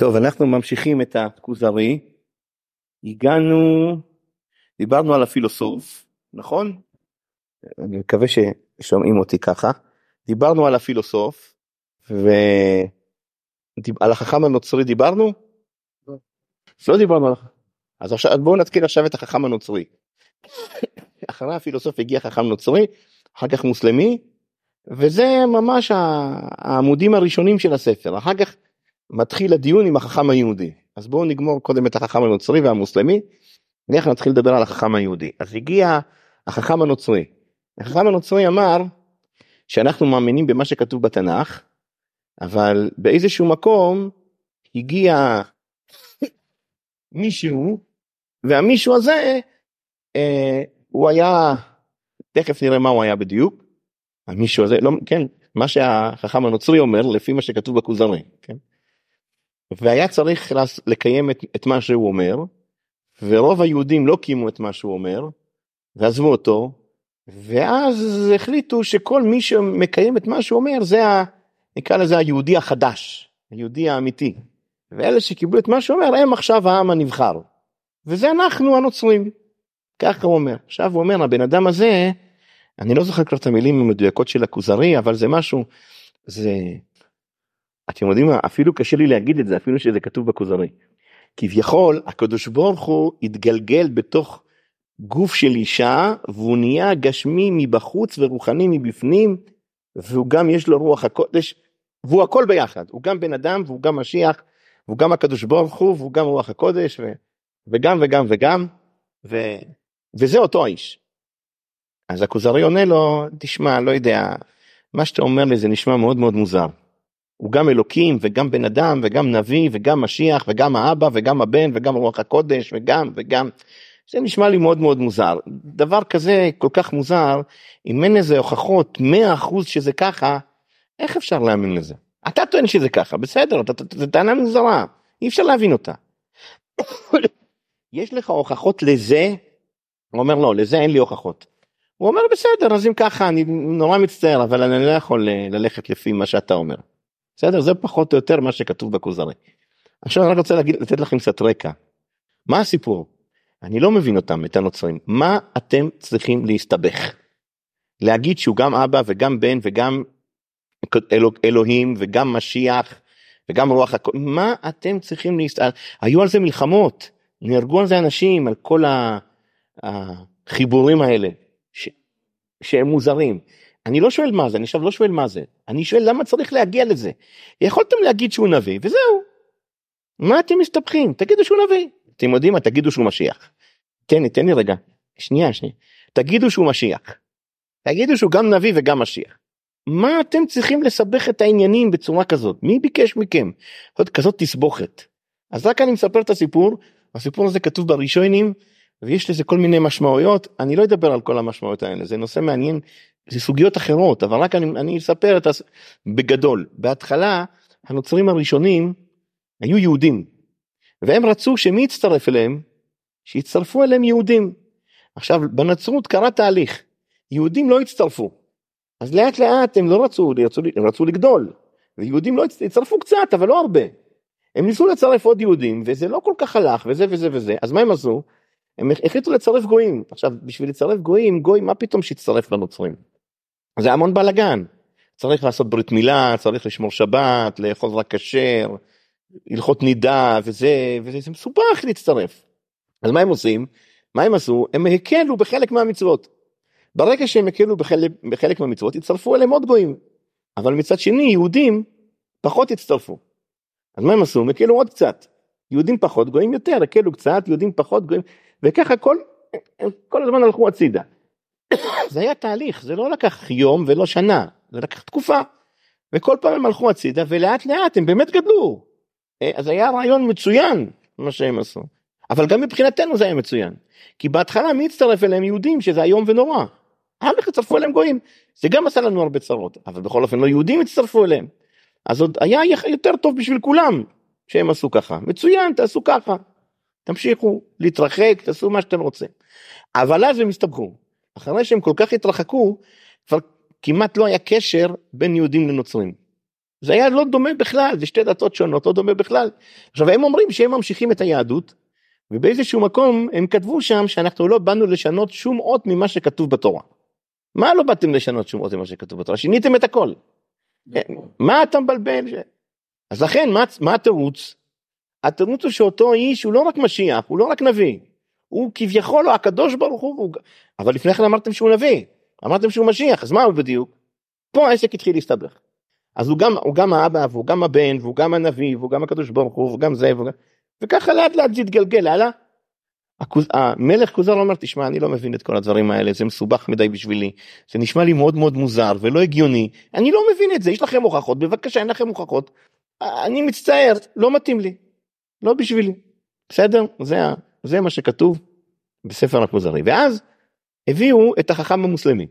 טוב, אנחנו ממשיכים את הכוזרי. הגענו, דיברנו על הפילוסוף, נכון? אני מקווה ששומעים אותי ככה. דיברנו על הפילוסוף, ועל החכם הנוצרי דיברנו? לא. לא דיברנו על... אז עכשיו בואו נתקיל עכשיו את החכם הנוצרי. אחרי הפילוסוף הגיע חכם נוצרי, אחר כך מוסלמי, וזה ממש העמודים הראשונים של הספר. אחר כך מתחיל הדיון עם החכם היהודי. אז בואו נגמור קודם את החכם הנוצרי והמוסלמי, ואנחנו נתחיל לדבר על החכם היהודי. אז הגיע החכם הנוצרי. החכם הנוצרי אמר שאנחנו מאמינים במה שכתוב בתנ"ך, אבל באיזשהו מקום הגיע מישהו, והמישהו הזה, אה, הוא היה, תכף נראה מה הוא היה בדיוק, המישהו הזה, לא, כן, מה שהחכם הנוצרי אומר לפי מה שכתוב בכוזרי, כן? והיה צריך לקיים את, את מה שהוא אומר, ורוב היהודים לא קיימו את מה שהוא אומר, ועזבו אותו, ואז החליטו שכל מי שמקיים את מה שהוא אומר זה ה... נקרא לזה היהודי החדש, היהודי האמיתי. ואלה שקיבלו את מה שהוא אומר הם עכשיו העם הנבחר. וזה אנחנו הנוצרים. ככה הוא אומר. עכשיו הוא אומר הבן אדם הזה, אני לא זוכר כבר את המילים המדויקות של הכוזרי אבל זה משהו, זה אתם יודעים מה אפילו קשה לי להגיד את זה אפילו שזה כתוב בכוזרי. כביכול הקדוש ברוך הוא התגלגל בתוך גוף של אישה והוא נהיה גשמי מבחוץ ורוחני מבפנים והוא גם יש לו רוח הקודש והוא הכל ביחד הוא גם בן אדם והוא גם משיח והוא גם הקדוש ברוך הוא והוא גם רוח הקודש ו, וגם וגם וגם ו, וזה אותו האיש. אז הכוזרי עונה לו תשמע לא יודע מה שאתה אומר לי זה נשמע מאוד מאוד מוזר. הוא גם אלוקים וגם בן אדם וגם נביא וגם משיח וגם האבא וגם הבן וגם רוח הקודש וגם וגם זה נשמע לי מאוד מאוד מוזר דבר כזה כל כך מוזר אם אין איזה הוכחות 100% שזה ככה איך אפשר להאמין לזה אתה טוען שזה ככה בסדר זו טענה מוזרה אי אפשר להבין אותה. יש לך הוכחות לזה? הוא אומר לא לזה אין לי הוכחות. הוא אומר בסדר אז אם ככה אני נורא מצטער אבל אני לא יכול אה, ללכת לפי מה שאתה אומר. בסדר? זה פחות או יותר מה שכתוב בכוזרי. עכשיו אני רק רוצה להגיד, לתת לכם קצת רקע. מה הסיפור? אני לא מבין אותם, את הנוצרים. מה אתם צריכים להסתבך? להגיד שהוא גם אבא וגם בן וגם אלוה, אלוהים וגם משיח וגם רוח הקודש, מה אתם צריכים להסתבך? היו על זה מלחמות, נהרגו על זה אנשים, על כל החיבורים האלה, ש... שהם מוזרים. אני לא שואל מה זה, אני עכשיו לא שואל מה זה, אני שואל למה צריך להגיע לזה. יכולתם להגיד שהוא נביא וזהו. מה אתם מסתבכים? תגידו שהוא נביא. אתם יודעים מה? תגידו שהוא משיח. תן לי, תן לי רגע. שנייה, שנייה. תגידו שהוא משיח. תגידו שהוא גם נביא וגם משיח. מה אתם צריכים לסבך את העניינים בצורה כזאת? מי ביקש מכם? זאת כזאת תסבוכת. אז רק אני מספר את הסיפור, הסיפור הזה כתוב בראשונים ויש לזה כל מיני משמעויות, אני לא אדבר על כל המשמעויות האלה, זה נושא מעניין זה סוגיות אחרות אבל רק אני, אני אספר את הס... בגדול בהתחלה הנוצרים הראשונים היו יהודים והם רצו שמי יצטרף אליהם שיצטרפו אליהם יהודים. עכשיו בנצרות קרה תהליך יהודים לא הצטרפו אז לאט לאט הם לא רצו, רצו, הם רצו לגדול ויהודים לא הצטרפו קצת אבל לא הרבה. הם ניסו לצרף עוד יהודים וזה לא כל כך הלך וזה וזה וזה אז מה הם עשו? הם החליטו לצרף גויים עכשיו בשביל לצרף גויים גוי מה פתאום שיצטרף לנוצרים. זה המון בלאגן. צריך לעשות ברית מילה, צריך לשמור שבת, לאכול רק כשר, הלכות נידה וזה, וזה זה מסובך להצטרף. אז מה הם עושים? מה הם עשו? הם הקלו בחלק מהמצוות. ברגע שהם הקלו בחלק, בחלק מהמצוות, הצטרפו אליהם עוד גויים. אבל מצד שני, יהודים פחות הצטרפו. אז מה הם עשו? הם הקלו עוד קצת. יהודים פחות, גויים יותר, הקלו קצת, יהודים פחות, גויים, וככה כל, כל הזמן הלכו הצידה. זה היה תהליך, זה לא לקח יום ולא שנה, זה לקח תקופה. וכל פעם הם הלכו הצידה ולאט לאט הם באמת גדלו. אה, אז היה רעיון מצוין מה שהם עשו. אבל גם מבחינתנו זה היה מצוין. כי בהתחלה מי הצטרף אליהם יהודים שזה איום ונורא. אחר כך הצטרפו אליהם גויים. זה גם עשה לנו הרבה צרות. אבל בכל אופן לא יהודים הצטרפו אליהם. אז עוד היה יותר טוב בשביל כולם שהם עשו ככה. מצוין תעשו ככה. תמשיכו להתרחק תעשו מה שאתם רוצים. אבל אז הם הסתבכו. אחרי שהם כל כך התרחקו, כבר כמעט לא היה קשר בין יהודים לנוצרים. זה היה לא דומה בכלל, זה שתי דתות שונות, לא דומה בכלל. עכשיו הם אומרים שהם ממשיכים את היהדות, ובאיזשהו מקום הם כתבו שם שאנחנו לא באנו לשנות שום אות ממה שכתוב בתורה. מה לא באתם לשנות שום אות ממה שכתוב בתורה? שיניתם את הכל. מה אתה מבלבל? אז לכן מה, מה התירוץ? התירוץ הוא שאותו איש הוא לא רק משיח, הוא לא רק נביא, הוא כביכול הקדוש ברוך הוא, הוא... אבל לפני כן אמרתם שהוא נביא, אמרתם שהוא משיח, אז מה הוא בדיוק? פה העסק התחיל להסתבך. אז הוא גם, הוא גם האבא והוא גם הבן והוא גם הנביא והוא גם הקדוש ברוך הוא וגם זה וגם... וככה לאט לאט זה התגלגל הלאה. המלך כוזר אומר תשמע אני לא מבין את כל הדברים האלה זה מסובך מדי בשבילי זה נשמע לי מאוד מאוד מוזר ולא הגיוני אני לא מבין את זה יש לכם הוכחות בבקשה אין לכם הוכחות אני מצטער לא מתאים לי לא בשבילי בסדר זה זה מה שכתוב בספר הכוזרי ואז הביאו את החכם המוסלמי.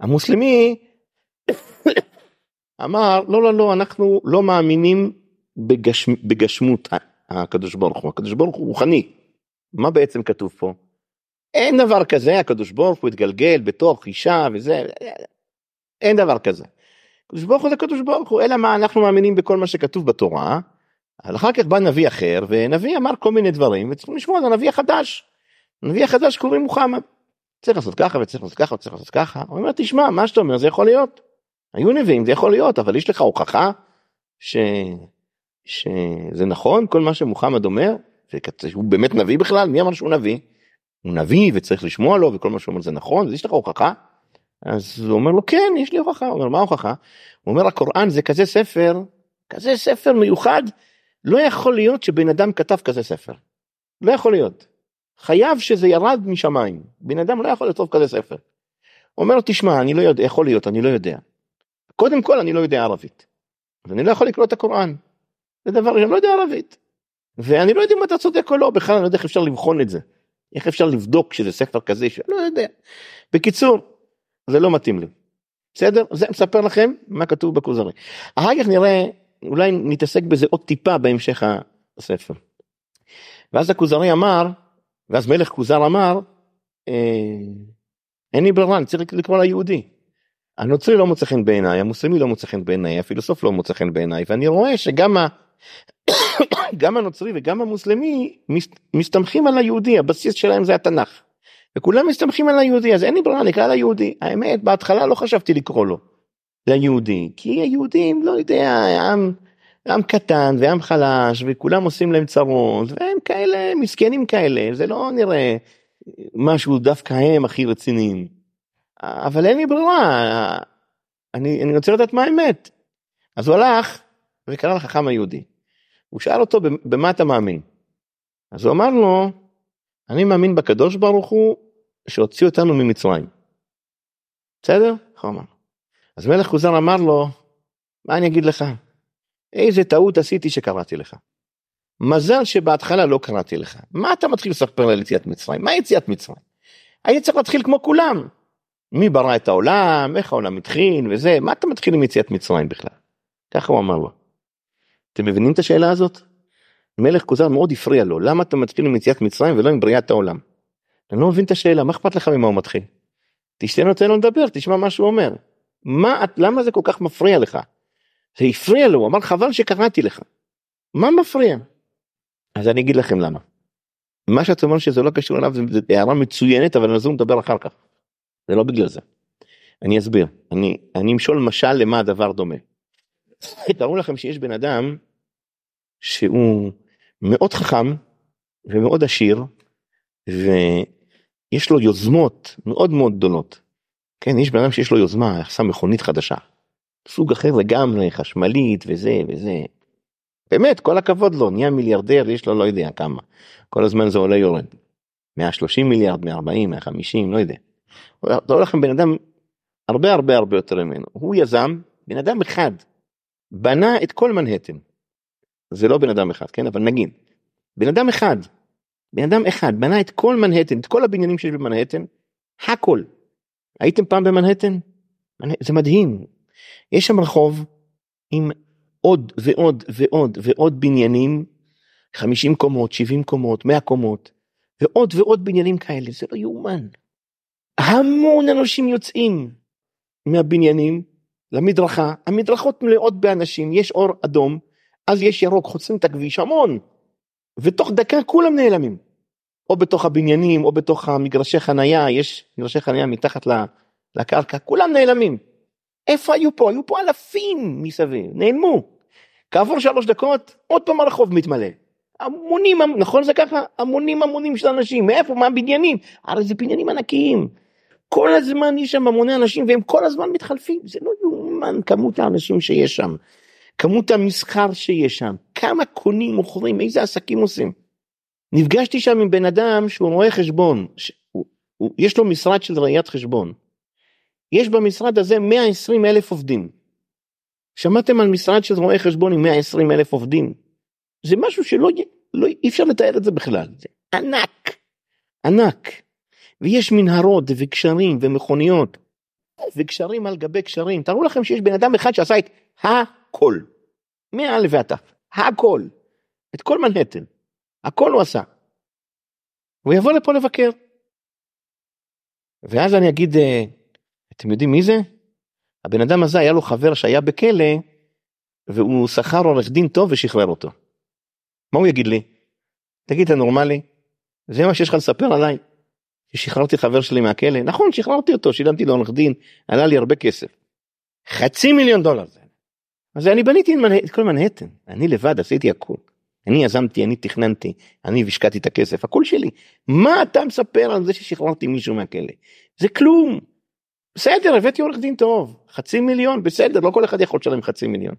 המוסלמי אמר לא לא לא אנחנו לא מאמינים בגש, בגשמות הקדוש ברוך הוא הקדוש ברוך הוא רוחני מה בעצם כתוב פה? אין דבר כזה הקדוש ברוך הוא התגלגל בתוך אישה וזה אין דבר כזה. הקדוש ברוך הוא זה הקדוש ברוך הוא אלא מה אנחנו מאמינים בכל מה שכתוב בתורה. אבל אחר כך בא נביא אחר ונביא אמר כל מיני דברים וצריכים לשמוע על הנביא החדש. הנביא החדש קוראים מוחמד. צריך לעשות ככה וצריך לעשות ככה וצריך לעשות ככה. הוא אומר תשמע מה שאתה אומר זה יכול להיות. היו נביאים זה יכול להיות אבל יש לך הוכחה ש... שזה נכון כל מה שמוחמד אומר הוא באמת נביא בכלל מי אמר שהוא נביא. הוא נביא וצריך לשמוע לו וכל מה שהוא אומר זה נכון אז יש לך הוכחה. אז הוא אומר לו כן יש לי הוכחה הוא אומר מה ההוכחה. הוא אומר הקוראן זה כזה ספר כזה ספר מיוחד לא יכול להיות שבן אדם כתב כזה ספר. לא יכול להיות. חייב שזה ירד משמיים בן אדם לא יכול לכתוב כזה ספר. אומר לו תשמע אני לא יודע יכול להיות אני לא יודע. קודם כל אני לא יודע ערבית. אז אני לא יכול לקרוא את הקוראן. זה דבר שאני לא יודע ערבית. ואני לא יודע אם אתה צודק או לא בכלל אני לא יודע איך אפשר לבחון את זה. איך אפשר לבדוק שזה ספר כזה שלא יודע. בקיצור זה לא מתאים לי. בסדר? זה מספר לכם מה כתוב בכוזרי. אחר כך נראה אולי נתעסק בזה עוד טיפה בהמשך הספר. ואז הכוזרי אמר ואז מלך כוזר אמר אה, אין לי ברירה אני צריך לקרוא ליהודי. הנוצרי לא מוצא חן בעיניי המוסלמי לא מוצא חן בעיניי הפילוסוף לא מוצא חן בעיניי ואני רואה שגם ה... גם הנוצרי וגם המוסלמי מסתמכים על היהודי הבסיס שלהם זה התנ"ך. וכולם מסתמכים על היהודי אז אין לי ברירה נקרא ליהודי האמת בהתחלה לא חשבתי לקרוא לו ליהודי כי היהודים לא יודע עם, עם קטן ועם חלש וכולם עושים להם צרות והם כאלה מסכנים כאלה זה לא נראה משהו דווקא הם הכי רציניים. אבל אין לי ברירה אני, אני רוצה לדעת מה האמת. אז הוא הלך וקרא לחכם היהודי. הוא שאל אותו במה אתה מאמין. אז הוא אמר לו אני מאמין בקדוש ברוך הוא שהוציא אותנו ממצרים. בסדר? איך הוא אמר. אז מלך כוזר אמר לו, מה אני אגיד לך? איזה טעות עשיתי שקראתי לך. מזל שבהתחלה לא קראתי לך. מה אתה מתחיל לספר על יציאת מצרים? מה יציאת מצרים? היית צריך להתחיל כמו כולם. מי ברא את העולם, איך העולם התחיל וזה, מה אתה מתחיל עם יציאת מצרים בכלל? ככה הוא אמר לו. אתם מבינים את השאלה הזאת? מלך כוזר מאוד הפריע לו, למה אתה מתחיל עם יציאת מצרים ולא עם בריאת העולם? אני לא מבין את השאלה, מה אכפת לך ממה הוא מתחיל? תשתה נותן לו לדבר, תשמע מה שהוא אומר. מה, למה זה כל כך מפריע לך? זה הפריע לו, הוא אמר חבל שקראתי לך. מה מפריע? אז אני אגיד לכם למה. מה שאתה אומר שזה לא קשור אליו זה הערה מצוינת אבל הוא מדבר אחר כך. זה לא בגלל זה. אני אסביר. אני, אני אמשול משל למה הדבר דומה. תארו לכם שיש בן אדם שהוא מאוד חכם ומאוד עשיר ויש לו יוזמות מאוד מאוד גדולות. כן, יש בן אדם שיש לו יוזמה, עשה מכונית חדשה. סוג אחר לגמרי, חשמלית וזה וזה. באמת, כל הכבוד לו, נהיה מיליארדר, יש לו לא יודע כמה. כל הזמן זה עולה יורד. 130 מיליארד, 140, 150, לא יודע. תראו לכם בן אדם הרבה הרבה הרבה יותר ממנו. הוא יזם, בן אדם אחד, בנה את כל מנהטן. זה לא בן אדם אחד, כן? אבל נגיד, בן אדם אחד, בן אדם אחד בנה את כל מנהטן, את כל הבניינים שיש במנהטן, הכל. הייתם פעם במנהטן? זה מדהים. יש שם רחוב עם עוד ועוד ועוד ועוד בניינים, 50 קומות, 70 קומות, 100 קומות, ועוד ועוד בניינים כאלה, זה לא יאומן. המון אנשים יוצאים מהבניינים למדרכה, המדרכות מלאות באנשים, יש אור אדום, אז יש ירוק, חוצים את הכביש המון, ותוך דקה כולם נעלמים. או בתוך הבניינים, או בתוך המגרשי חנייה, יש מגרשי חנייה מתחת לקרקע, כולם נעלמים. איפה היו פה? היו פה אלפים מסביב, נעלמו. כעבור שלוש דקות, עוד פעם הרחוב מתמלא. המונים, נכון זה ככה? המונים המונים של אנשים, מאיפה? מהבניינים? הרי זה בניינים ענקיים. כל הזמן יש שם המוני אנשים והם כל הזמן מתחלפים, זה לא יאומן כמות האנשים שיש שם, כמות המסחר שיש שם, כמה קונים, מוכרים, איזה עסקים עושים. נפגשתי שם עם בן אדם שהוא רואה חשבון, שהוא, הוא, יש לו משרד של ראיית חשבון. יש במשרד הזה 120 אלף עובדים. שמעתם על משרד של רואה חשבון עם 120 אלף עובדים? זה משהו שלא לא, אי אפשר לתאר את זה בכלל, זה ענק, ענק. ויש מנהרות וגשרים ומכוניות וגשרים על גבי גשרים. תארו לכם שיש בן אדם אחד שעשה את הכל, מא' ועד ת', הכל, את כל מנהטן, הכל הוא עשה. הוא יבוא לפה לבקר. ואז אני אגיד, אה, אתם יודעים מי זה? הבן אדם הזה היה לו חבר שהיה בכלא והוא שכר עורך דין טוב ושחרר אותו. מה הוא יגיד לי? תגיד אתה נורמלי? זה מה שיש לך לספר עליי? ששחררתי חבר שלי מהכלא נכון שחררתי אותו שילמתי לעורך דין עלה לי הרבה כסף. חצי מיליון דולר. אז אני בניתי את כל מנהטן אני לבד עשיתי הכול. אני יזמתי אני תכננתי אני השקעתי את הכסף הכל שלי מה אתה מספר על זה ששחררתי מישהו מהכלא זה כלום. בסדר הבאתי עורך דין טוב חצי מיליון בסדר לא כל אחד יכול לשלם חצי מיליון.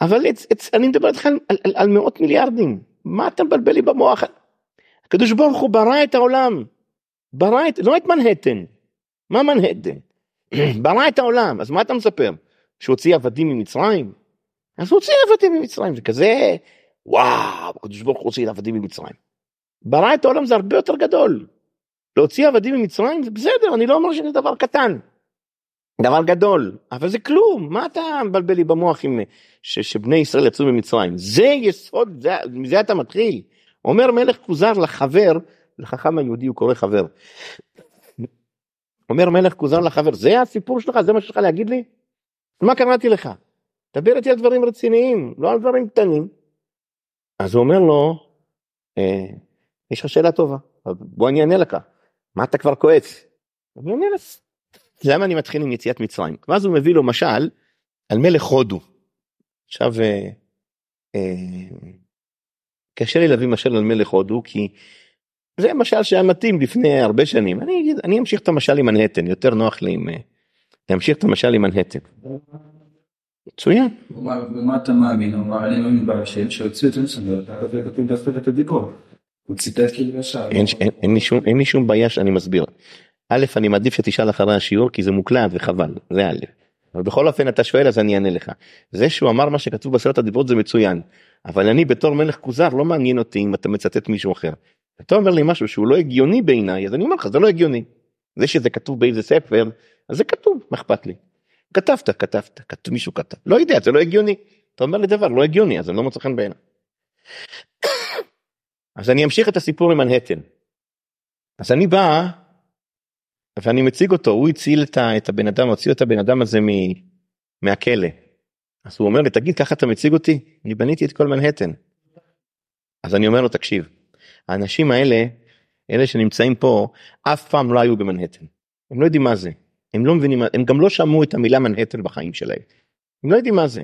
אבל it's, it's, אני מדבר איתך על, על, על, על מאות מיליארדים מה אתה מבלבל לי במוח. הקדוש ברוך הוא ברא את העולם ברא את, לא את מנהטן, מה מנהטן? ברא את העולם, אז מה אתה מספר? שהוציא עבדים ממצרים? אז הוציא עבדים ממצרים, זה כזה, וואו, הקדוש ברוך הוא הוציא עבדים ממצרים. ברא את העולם זה הרבה יותר גדול. להוציא עבדים ממצרים זה בסדר, אני לא אומר שזה דבר קטן. דבר גדול, אבל זה כלום, מה אתה מבלבל לי במוח עם ש, שבני ישראל יצאו ממצרים? זה יסוד, זה, מזה אתה מתחיל. אומר מלך כוזר לחבר לחכם היהודי הוא קורא חבר. אומר מלך כוזר לחבר זה הסיפור שלך זה מה שיש לך להגיד לי? מה קראתי לך? דבר איתי על דברים רציניים לא על דברים קטנים. אז הוא אומר לו אה, יש לך שאלה טובה בוא אני אענה לך מה אתה כבר כועס? אני אומר למה אני מתחיל עם יציאת מצרים ואז הוא מביא לו משל על מלך הודו. עכשיו אה, אה, קשה לי להביא משל על מלך הודו כי זה משל שהיה מתאים לפני הרבה שנים אני אני אמשיך את המשל עם מנהטן יותר נוח לי עם להמשיך את המשל עם מנהטן. מצוין. במה אתה מאמין? הוא אמר אני מאמין בהשם שהוציאו את זה כאילו אין לי שום בעיה שאני מסביר. א' אני מעדיף שתשאל אחרי השיעור כי זה מוקלט וחבל זה א'. אבל בכל אופן אתה שואל אז אני אענה לך. זה שהוא אמר מה שכתוב בסרט הדיברות זה מצוין. אבל אני בתור מלך כוזר לא מעניין אותי אם אתה מצטט מישהו אחר. אתה אומר לי משהו שהוא לא הגיוני בעיניי אז אני אומר לך זה לא הגיוני. זה שזה כתוב באיזה ספר אז זה כתוב מה אכפת לי. כתבת כתבת כתוב מישהו כתב לא יודע זה לא הגיוני. אתה אומר לי דבר לא הגיוני אז אני לא מוצא חן בעיניי. אז אני אמשיך את הסיפור עם מנהטן. אז אני בא ואני מציג אותו הוא הציל את, את הבן אדם הוציא את הבן אדם הזה מ, מהכלא. אז הוא אומר לי תגיד ככה אתה מציג אותי אני בניתי את כל מנהטן. אז אני אומר לו תקשיב האנשים האלה, אלה שנמצאים פה, אף פעם לא היו במנהטן. הם לא יודעים מה זה. הם לא מבינים, הם גם לא שמעו את המילה מנהטן בחיים שלהם. הם לא יודעים מה זה.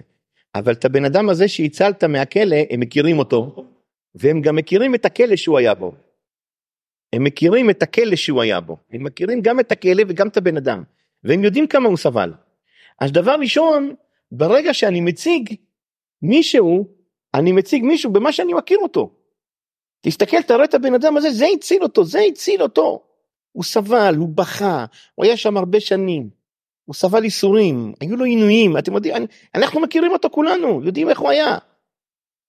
אבל את הבן אדם הזה שהצלת מהכלא, הם מכירים אותו, והם גם מכירים את הכלא שהוא היה בו. הם מכירים את הכלא שהוא היה בו. הם מכירים גם את הכלא וגם את הבן אדם. והם יודעים כמה הוא סבל. אז דבר ראשון, ברגע שאני מציג מישהו, אני מציג מישהו במה שאני מכיר אותו. תסתכל תראה את הבן אדם הזה זה הציל אותו זה הציל אותו. הוא סבל הוא בכה הוא היה שם הרבה שנים. הוא סבל ייסורים היו לו עינויים אתם יודעים אני, אנחנו מכירים אותו כולנו יודעים איך הוא היה.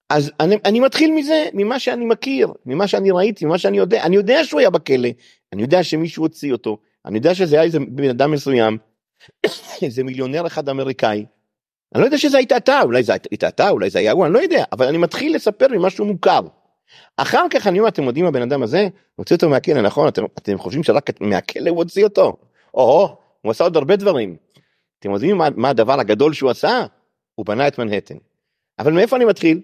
אז אני, אני מתחיל מזה ממה שאני מכיר ממה שאני ראיתי ממה שאני יודע אני יודע שהוא היה בכלא אני יודע שמישהו הוציא אותו אני יודע שזה היה איזה בן אדם מסוים איזה מיליונר אחד אמריקאי. אני לא יודע שזה היית אתה אולי זה היית אתה אולי זה היה הוא אני לא יודע אבל אני מתחיל לספר ממשהו מוכר. אחר כך אני אומר אתם יודעים הבן אדם הזה הוציא אותו מהכלא נכון אתם, אתם חושבים שרק מהכלא הוא הוציא אותו או הוא עשה עוד הרבה דברים. אתם יודעים מה, מה הדבר הגדול שהוא עשה? הוא בנה את מנהטן. אבל מאיפה אני מתחיל?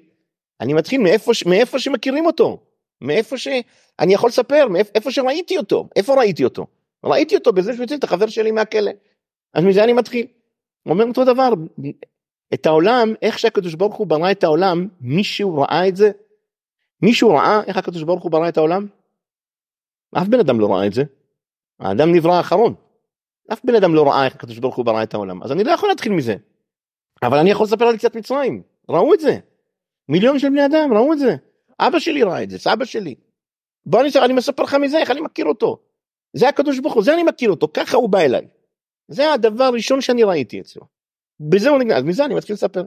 אני מתחיל מאיפה, מאיפה שמכירים אותו, מאיפה שאני יכול לספר, מאיפה שראיתי אותו, איפה ראיתי אותו? ראיתי אותו בזה שהוא הציל את החבר שלי מהכלא. אז מזה אני מתחיל. הוא אומר אותו דבר, את העולם, איך שהקדוש ברוך הוא ברא את העולם, מישהו ראה את זה? מישהו ראה איך הקדוש ברוך הוא ברא את העולם? אף בן אדם לא ראה את זה. האדם נברא האחרון. אף בן אדם לא ראה איך הקדוש ברוך הוא ברא את העולם. אז אני לא יכול להתחיל מזה. אבל אני יכול לספר על יציאת מצרים. ראו את זה. מיליון של בני אדם ראו את זה. אבא שלי ראה את זה, סבא שלי. בוא אני, אני מספר לך מזה, איך אני מכיר אותו. זה הקדוש ברוך הוא, זה אני מכיר אותו, ככה הוא בא אליי. זה הדבר הראשון שאני ראיתי אצלו. בזה הוא נגנז, מזה אני מתחיל לספר.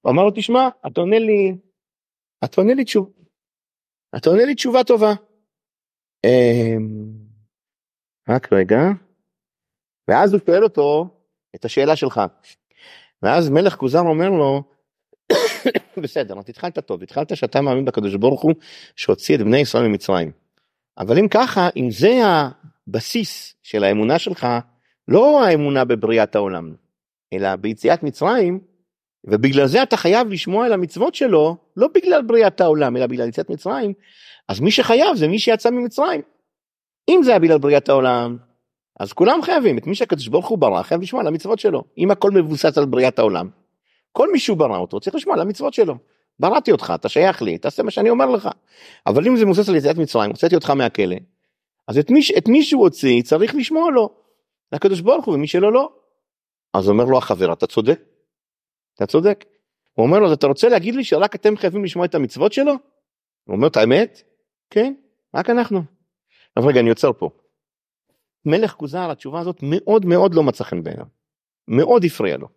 הוא אמר לו, תשמע, אתה עונה לי, אתה עונה לי תשובה. אתה עונה לי תשובה טובה. אמ, רק רגע. ואז הוא שואל אותו את השאלה שלך. ואז מלך כוזר אומר לו, בסדר, אתה התחלת טוב, התחלת שאתה מאמין בקדוש ברוך הוא שהוציא את בני ישראל ממצרים. אבל אם ככה, אם זה הבסיס של האמונה שלך, לא האמונה בבריאת העולם, אלא ביציאת מצרים, ובגלל זה אתה חייב לשמוע על המצוות שלו, לא בגלל בריאת העולם, אלא בגלל יציאת מצרים, אז מי שחייב זה מי שיצא ממצרים. אם זה היה בגלל בריאת העולם, אז כולם חייבים, את מי שהקדוש ברוך הוא ברא, חייב לשמוע על המצוות שלו. אם הכל מבוסס על בריאת העולם, כל מי שהוא ברא אותו צריך לשמוע על המצוות שלו. בראתי אותך, אתה שייך לי, תעשה מה שאני אומר לך. אבל אם זה מבוסס על יציאת מצרים, הוצאתי אותך מהכלא, אז את מי, את מי שהוא הוציא צריך לשמוע לו. לקדוש ברוך הוא, ומי שלא לא. אז אומר לו החבר, אתה צודק. אתה צודק. הוא אומר לו, אתה רוצה להגיד לי שרק אתם חייבים לשמוע את המצוות שלו? הוא אומר, את האמת? כן, רק אנחנו. אז רגע, אני עוצר פה. מלך כוזר, התשובה הזאת מאוד מאוד לא מצא חן בעיניו. מאוד הפריע לו.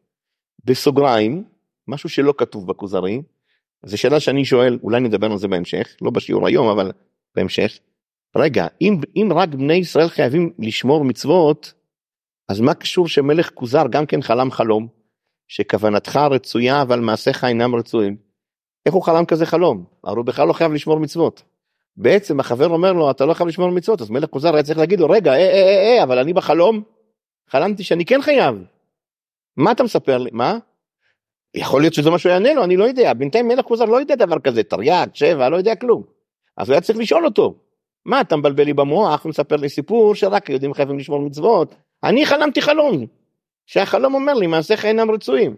בסוגריים, משהו שלא כתוב בכוזרי, זו שאלה שאני שואל, אולי נדבר על זה בהמשך, לא בשיעור היום, אבל בהמשך. רגע, אם, אם רק בני ישראל חייבים לשמור מצוות, אז מה קשור שמלך כוזר גם כן חלם חלום, שכוונתך רצויה אבל מעשיך אינם רצויים? איך הוא חלם כזה חלום? הרי הוא בכלל לא חייב לשמור מצוות. בעצם החבר אומר לו אתה לא חייב לשמור מצוות אז מלך כוזר היה צריך להגיד לו רגע אה אה אה אה אבל אני בחלום חלמתי שאני כן חייב. מה אתה מספר לי מה? יכול להיות שזה מה שהוא יענה לו אני לא יודע בינתיים מלך כוזר לא יודע דבר כזה תרי"ג שבע לא יודע כלום. אז הוא היה צריך לשאול אותו מה אתה מבלבל לי במוח ומספר לי סיפור שרק יהודים חייבים לשמור מצוות אני חלמתי חלום שהחלום אומר לי מעשיך אינם רצויים.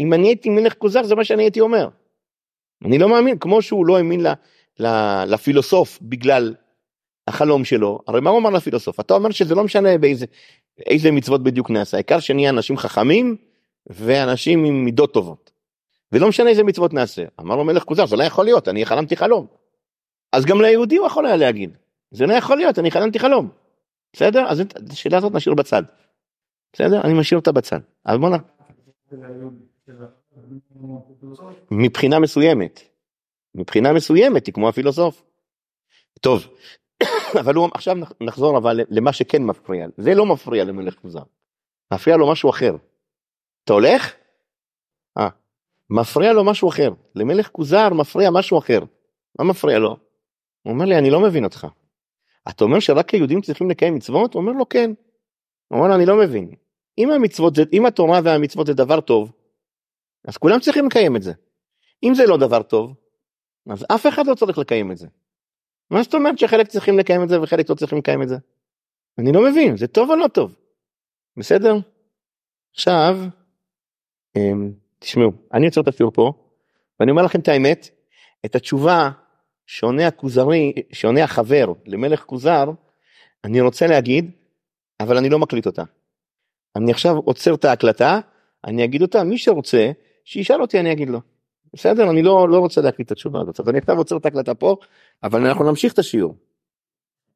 אם אני הייתי מלך כוזר זה מה שאני הייתי אומר. אני לא מאמין כמו שהוא לא האמין לפילוסוף בגלל החלום שלו הרי מה הוא אמר לפילוסוף אתה אומר שזה לא משנה באיזה איזה מצוות בדיוק נעשה העיקר שנהיה אנשים חכמים ואנשים עם מידות טובות. ולא משנה איזה מצוות נעשה אמר לו מלך כוזר זה לא יכול להיות אני חלמתי חלום. אז גם ליהודי הוא יכול היה להגיד זה לא יכול להיות אני חלמתי חלום. בסדר אז את השאלה הזאת נשאיר בצד. בסדר אני משאיר אותה בצד. אז בוא נ... מבחינה מסוימת. מבחינה מסוימת היא כמו הפילוסוף. טוב, אבל הוא עכשיו נחזור אבל למה שכן מפריע, זה לא מפריע למלך כוזר, מפריע לו משהו אחר. אתה הולך? אה, מפריע לו משהו אחר, למלך כוזר מפריע משהו אחר. מה מפריע לו? הוא אומר לי אני לא מבין אותך. אתה אומר שרק היהודים צריכים לקיים מצוות? הוא אומר לו כן. הוא אומר לו אני לא מבין. אם המצוות, אם התורה והמצוות זה דבר טוב, אז כולם צריכים לקיים את זה. אם זה לא דבר טוב, אז אף אחד לא צריך לקיים את זה. מה זאת אומרת שחלק צריכים לקיים את זה וחלק לא צריכים לקיים את זה? אני לא מבין, זה טוב או לא טוב? בסדר? עכשיו, אמ, תשמעו, אני עוצר את השיעור פה, ואני אומר לכם את האמת, את התשובה שעונה הכוזרי, שעונה החבר למלך כוזר, אני רוצה להגיד, אבל אני לא מקליט אותה. אני עכשיו עוצר את ההקלטה, אני אגיד אותה, מי שרוצה, שישאל אותי אני אגיד לו. בסדר? אני לא, לא רוצה להקליט את התשובה הזאת, אז אני עכשיו עוצר את ההקלטה פה, אבל אנחנו נמשיך את השיעור.